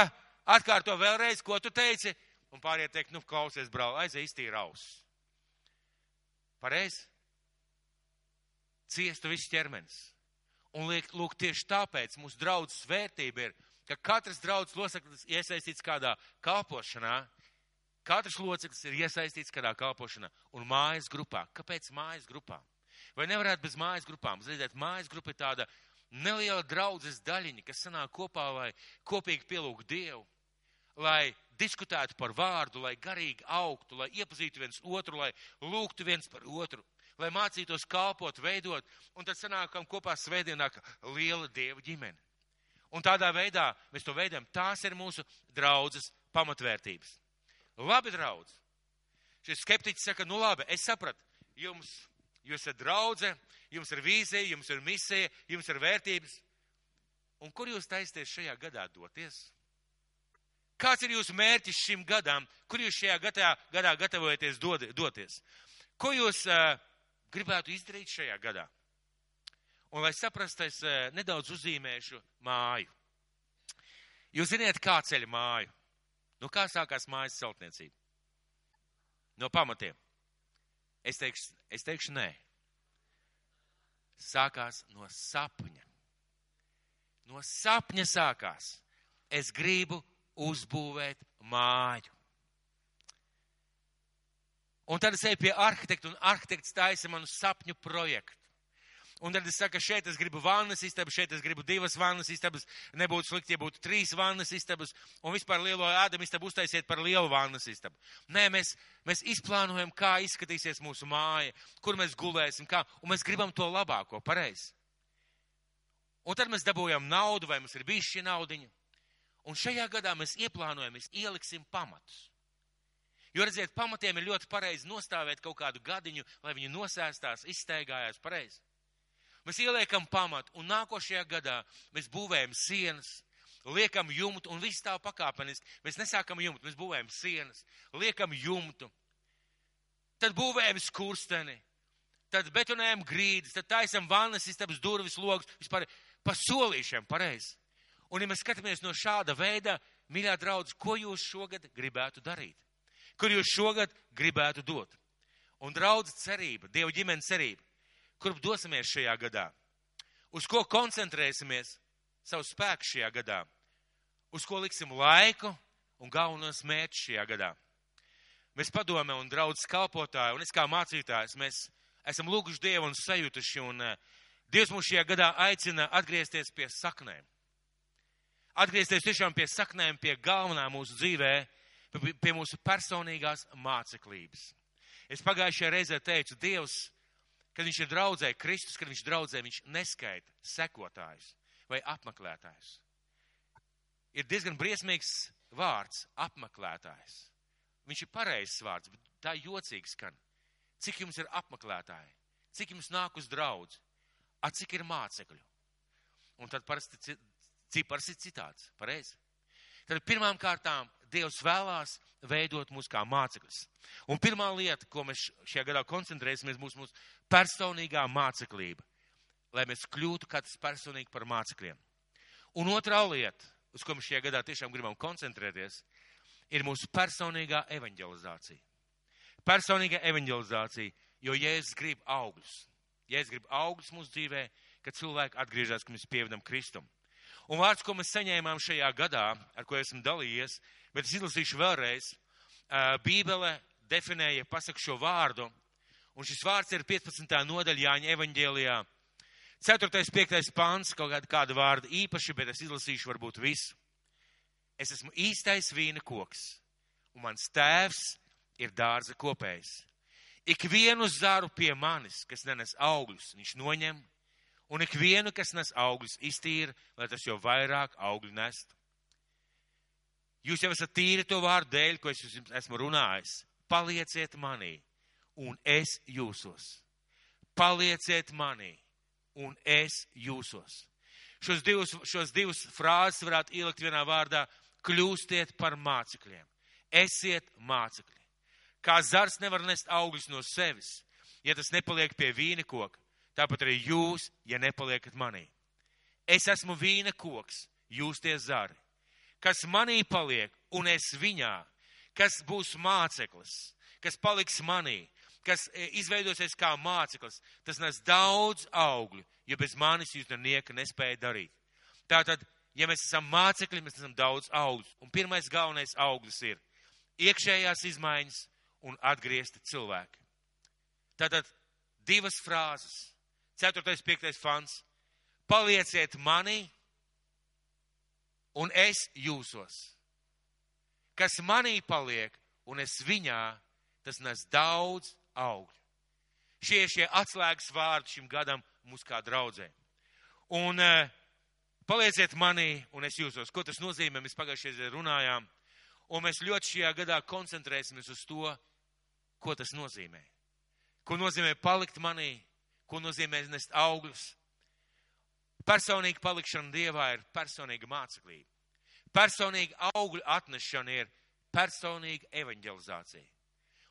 atkārto vēlreiz, ko tu teici, un pārējie teikt, nu, klausies, brāl, aizai iztīra auss. Pareizi? Ciestu viss ķermenis. Un liek, lūk, tieši tāpēc mūsu draudzes vērtība ir, ka katrs draudzes loceklis iesaistīts kādā kalpošanā, katrs loceklis ir iesaistīts kādā kalpošanā un mājas grupā. Kāpēc mājas grupā? Vai nevarētu bez mājas grupām? Ziniet, mājas grupa ir tāda neliela draudzes daļiņa, kas sanāk kopā, lai kopīgi pielūgtu Dievu, lai diskutētu par vārdu, lai garīgi augtu, lai iepazītu viens otru, lai lūgtu viens par otru lai mācītos kalpot, veidot, un tad sanākam kopā svētdienā liela Dieva ģimene. Un tādā veidā mēs to veidojam. Tās ir mūsu draudzes pamatvērtības. Labi, draudz. Šis skeptiķis saka, nu labi, es sapratu, jums, jūs esat draudze, jums ir vīzija, jums ir misija, jums ir vērtības. Un kur jūs taisties šajā gadā doties? Kāds ir jūsu mērķis šim gadam? Kur jūs šajā gadā, gadā gatavojaties dod, doties? Ko jūs uh, gribētu izdarīt šajā gadā? Un, lai saprastu, es eh, nedaudz uzzīmēšu māju. Jūs ziniet, kā ceļ māju? Nu, kā sākās mājas celtniecība? No pamatiem. Es teikšu, es teikšu nē. Sākās no sapņa. No sapņa sākās. Es gribu uzbūvēt māju. Un tad es eju pie arhitekta, un arhitekts taisa manu sapņu projektu. Un tad es saku, šeit es gribu vannas istabu, šeit es gribu divas vannas istabas, nebūtu slikti, ja būtu trīs vannas istabas, un vispār lielo ēdamu istabu uztaisiet par lielu vannas istabu. Nē, mēs, mēs izplānojam, kā izskatīsies mūsu māja, kur mēs gulēsim, kā, un mēs gribam to labāko, pareizi. Un tad mēs dabūjam naudu, vai mums ir bijis šī naudiņa. Un šajā gadā mēs ieplānojam, mēs ieliksim pamatus. Jo, redziet, pamatiem ir ļoti pareizi nostāvēt kaut kādu gadiņu, lai viņi nosēstās, izsteigājās pareizi. Mēs ieliekam pamatu, un nākošajā gadā mēs būvējam sienas, liekam jumtu, un viss tā pakāpeniski. Mēs nesākam jumtu, mēs būvējam sienas, liekam jumtu, tad būvējam skursteni, tad betonējam grīdas, tad taisam vannas istabas durvis, logus, vispār pa solīšiem pareizi. Un ja mēs skatāmies no šāda veida, mīļā draudz, ko jūs šogad gribētu darīt? Kur jūs šogad gribētu dot? Un draudz cerība, Dieva ģimenes cerība kurp dosimies šajā gadā, uz ko koncentrēsimies savu spēku šajā gadā, uz ko liksim laiku un galvenos mērķus šajā gadā. Mēs padomē un draudz kalpotāji, un es kā mācītājs, mēs esam lūguši Dievu un sajutuši, un uh, Dievs mūs šajā gadā aicina atgriezties pie saknēm. Atgriezties tiešām pie saknēm, pie galvenā mūsu dzīvē, pie, mūsu personīgās māceklības. Es pagājušajā reizē teicu, Dievs Kad viņš ir draudzē, Kristus, kad viņš draudzē, viņš neskaita sekotājus vai apmeklētājus. Ir diezgan briesmīgs vārds - apmeklētājs. Viņš ir pareizs vārds, bet tā jocīgi skan. Cik jums ir apmeklētāji? Cik jums nāk uz draudz? A cik ir mācekļu? Un tad parasti cipars ir citāds. Pareizi? Tad pirmām kārtām Dievs vēlās veidot mūs kā mācekļus. Un pirmā lieta, ko mēs šajā gadā koncentrēsimies, būs mūsu personīgā māceklība, lai mēs kļūtu katrs personīgi par mācekļiem. Un otrā lieta, uz ko mēs šajā gadā tiešām gribam koncentrēties, ir mūsu personīgā evanģelizācija. Personīga evanģelizācija, jo Jēzus grib augļus. Jēzus grib augļus mūsu dzīvē, kad cilvēki atgriežas, kad mēs pievedam Kristumu. Un vārds, ko mēs saņēmām šajā gadā, ar ko esmu dalījies, bet es izlasīšu vēlreiz. Bībele definēja, pasaka šo vārdu, un šis vārds ir 15. nodaļa Jāņa evaņģēlijā. 4. 5. pāns, kaut kāda, kāda vārda īpaši, bet es izlasīšu varbūt visu. Es esmu īstais vīna koks, un mans tēvs ir dārza kopējs. Ik vienu zaru pie manis, kas nenes augļus, viņš noņem, un ik vienu, kas nes augļus, iztīra, lai tas jau vairāk augļu nestu. Jūs jau esat tīri to vārdu dēļ, ko es jums esmu runājis. Palieciet manī, un es jūsos. Palieciet manī, un es jūsos. Šos divus, šos divus frāzes varētu ielikt vienā vārdā - kļūstiet par mācekļiem. Esiet mācekļi. Kā zars nevar nest augļus no sevis, ja tas nepaliek pie vīna koka, tāpat arī jūs, ja nepaliekat manī. Es esmu vīna koks, jūs tie zari kas manī paliek un es viņā, kas būs māceklis, kas paliks manī, kas e, izveidosies kā māceklis, tas nes daudz augļu, jo bez manis jūs nieka nespēja darīt. Tātad, ja mēs esam mācekļi, mēs esam daudz augļus. Un pirmais galvenais auglis ir iekšējās izmaiņas un atgriezti cilvēki. Tātad divas frāzes. Ceturtais, piektais fans. Palieciet manī un es jūsos. Kas manī paliek, un es viņā, tas nes daudz augļu. Šie ir šie atslēgas vārdi šim gadam mums kā draudzē. Un uh, palieciet manī, un es jūsos. Ko tas nozīmē? Mēs pagājušajā runājām, un mēs ļoti šajā gadā koncentrēsimies uz to, ko tas nozīmē. Ko nozīmē palikt manī, ko nozīmē nest augļus, Personīga palikšana Dievā ir personīga māceklība. Personīga augļu atnešana ir personīga evanģelizācija.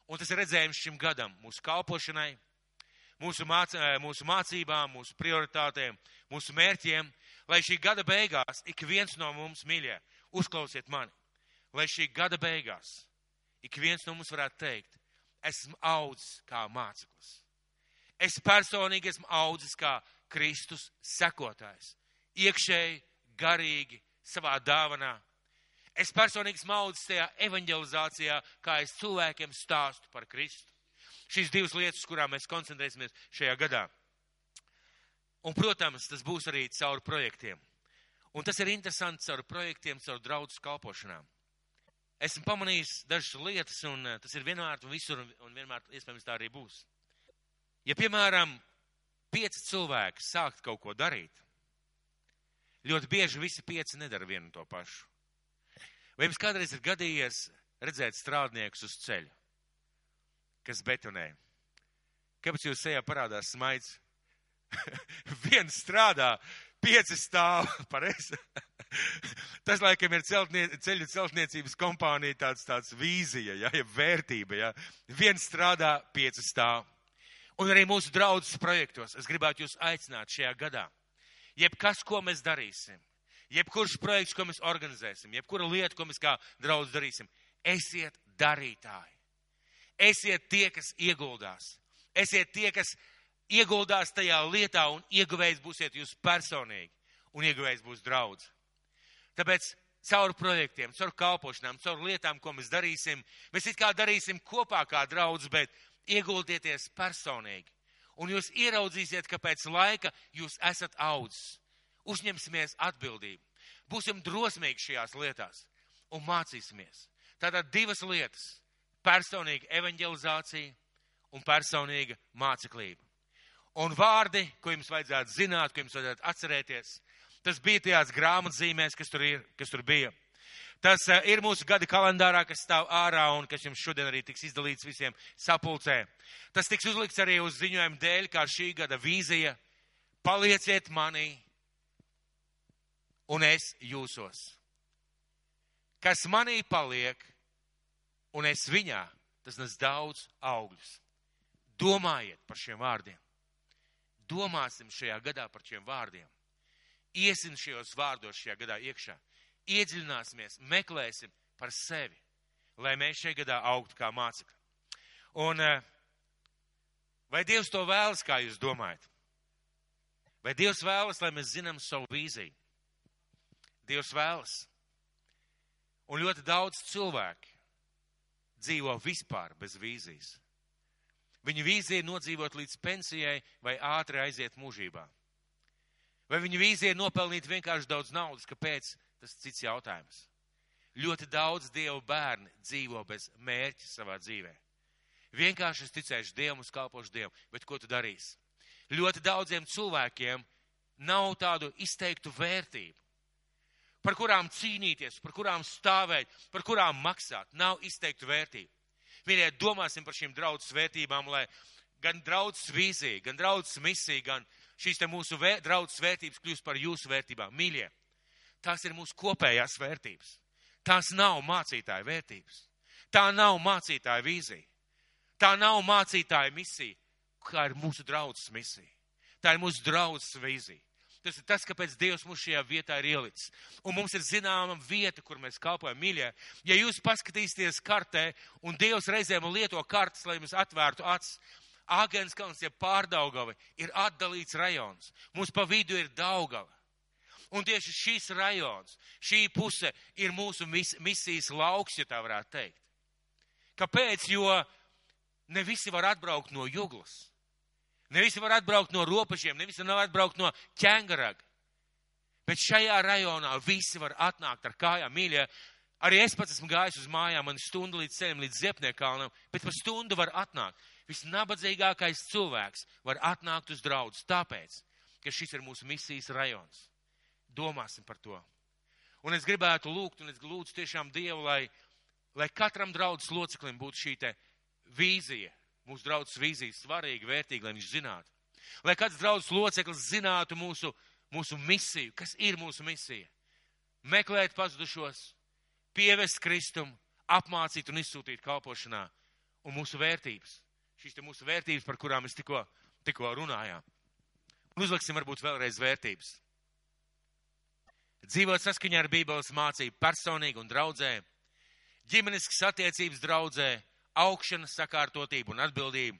Un tas ir redzējums šim gadam, mūsu kalpošanai, mūsu, māc, eh, mūsu mācībām, mūsu prioritātēm, mūsu mērķiem, lai šī gada beigās ik viens no mums, mīļie, uzklausiet mani, lai šī gada beigās ik viens no mums varētu teikt, esmu audzis kā māceklis. Es personīgi esmu audzis kā Kristus sekotājs. Iekšēji, garīgi, savā dāvanā. Es personīgi smaudu tajā evanģelizācijā, kā es cilvēkiem stāstu par Kristu. šīs divas lietas, kurām mēs koncentrēsimies šajā gadā. Un, protams, tas būs arī caur projektiem. Un tas ir interesanti caur projektiem, caur draudzes kalpošanām. Esmu pamanījis dažas lietas, un tas ir vienmēr un visur, un vienmēr iespējams tā arī būs. Ja, piemēram, pieci cilvēki sākt kaut ko darīt, ļoti bieži visi pieci nedara vienu to pašu. Vai jums kādreiz ir gadījies redzēt strādniekus uz ceļa, kas betonē? Kāpēc jūs sejā parādās smaids? Viens strādā, pieci stāv, pareizi. Tas, laikam, ir celtnie, ceļu celtniecības kompānija tāds, tāds vīzija, ja, ja vērtība, ja. Viens strādā, pieci stāv. Un arī mūsu draudzes projektos es gribētu jūs aicināt šajā gadā. Jebkas, ko mēs darīsim, jebkurš projekts, ko mēs organizēsim, jebkura lieta, ko mēs kā draudz darīsim, esiet darītāji. Esiet tie, kas ieguldās. Esiet tie, kas ieguldās tajā lietā un ieguvējs būsiet jūs personīgi un ieguvējs būs draudz. Tāpēc caur projektiem, caur kalpošanām, caur lietām, ko mēs darīsim, mēs it kā darīsim kopā kā draudz, bet ieguldieties personīgi. Un jūs ieraudzīsiet, ka pēc laika jūs esat audzis. Uzņemsimies atbildību. Būsim drosmīgi šajās lietās un mācīsimies. Tātad divas lietas - personīga evanģelizācija un personīga māceklība. Un vārdi, ko jums vajadzētu zināt, ko jums vajadzētu atcerēties, tas bija tajās grāmatzīmēs, kas tur, ir, kas tur bija. Tas uh, ir mūsu gada kalendārā, kas stāv ārā un kas jums šodien arī tiks izdalīts visiem sapulcē. Tas tiks uzlikts arī uz ziņojumu dēļ, kā šī gada vīzija. Palieciet manī un es jūsos. Kas manī paliek un es viņā, tas nes daudz augļus. Domājiet par šiem vārdiem. Domāsim šajā gadā par šiem vārdiem. Iesim šajos vārdos šajā gadā iekšā iedziļināsimies, meklēsim par sevi, lai mēs šajā gadā augtu kā mācekļi. Un eh, vai Dievs to vēlas, kā jūs domājat? Vai Dievs vēlas, lai mēs zinām savu vīziju? Dievs vēlas. Un ļoti daudz cilvēki dzīvo vispār bez vīzijas. Viņa vīzija ir nodzīvot līdz pensijai vai ātri aiziet mūžībā. Vai viņa vīzija ir nopelnīt vienkārši daudz naudas, kāpēc tas ir cits jautājums. Ļoti daudz dievu bērni dzīvo bez mērķa savā dzīvē. Vienkārši es ticēšu Dievam, uz kalpošu Dievu, bet ko tu darīsi? Ļoti daudziem cilvēkiem nav tādu izteiktu vērtību, par kurām cīnīties, par kurām stāvēt, par kurām maksāt. Nav izteiktu vērtību. Mīļie, domāsim par šīm draudzes vērtībām, lai gan draudzes vīzija, gan draudzes misija, gan šīs mūsu vēr, draudzes vērtības kļūst par jūsu vērtībām. Mīļie, Tās ir mūsu kopējās vērtības. Tās nav mācītāja vērtības. Tā nav mācītāja vīzija. Tā nav mācītāja misija, kā ir mūsu draudzes misija. Tā ir mūsu draudzes vīzija. Tas ir tas, kāpēc Dievs mūs šajā vietā ir ielicis. Un mums ir zināma vieta, kur mēs kalpojam mīļie. Ja jūs paskatīsieties kartē, un Dievs reizēm lieto kartes, lai jums atvērtu acis, Āgenskalns, ja pārdaugava, ir atdalīts rajons. Mums pa vidu ir Daugava. Un tieši šis rajons, šī puse ir mūsu mis misijas lauks, ja tā varētu teikt. Kāpēc? Jo ne visi var atbraukt no juglas. Ne visi var atbraukt no robežiem, ne visi var atbraukt no ķēngaraga. Bet šajā rajonā visi var atnākt ar kājām, mīļie. Arī es pats esmu gājis uz mājām, man stunda līdz ceļam, līdz Ziepniekalnam, bet pa stundu var atnākt. Visnabadzīgākais cilvēks var atnākt uz draudz, tāpēc, ka šis ir mūsu misijas rajons domāsim par to. Un es gribētu lūgt, un es lūdzu tiešām Dievu, lai, lai katram draudzes loceklim būtu šī te vīzija, mūsu draudzes vīzija svarīga, vērtīga, lai viņš zinātu. Lai kāds draudzes loceklis zinātu mūsu, mūsu misiju, kas ir mūsu misija. Meklēt pazudušos, pievest Kristumu, apmācīt un izsūtīt kalpošanā un mūsu vērtības. Šīs te mūsu vērtības, par kurām mēs tikko, tikko runājām. Un uzliksim varbūt vēlreiz vērtības dzīvot saskaņā ar Bībeles mācību personīgi un draudzē, ģimeniskas attiecības draudzē, augšana, sakārtotība un atbildība,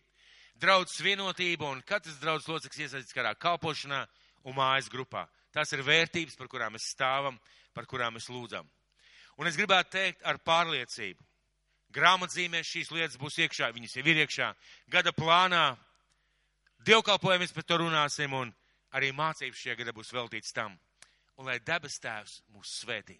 draudzes vienotība un katrs draudzes loceklis iesaistīts karā kalpošanā un mājas grupā. Tās ir vērtības, par kurām mēs stāvam, par kurām mēs lūdzam. Un es gribētu teikt ar pārliecību, grāmatzīmēs šīs lietas būs iekšā, viņas jau ir iekšā. Gada plānā dievkalpojumies par to runāsim un arī mācības šajā gada būs veltīts tam. Un lai debes tēvs mūs svētī.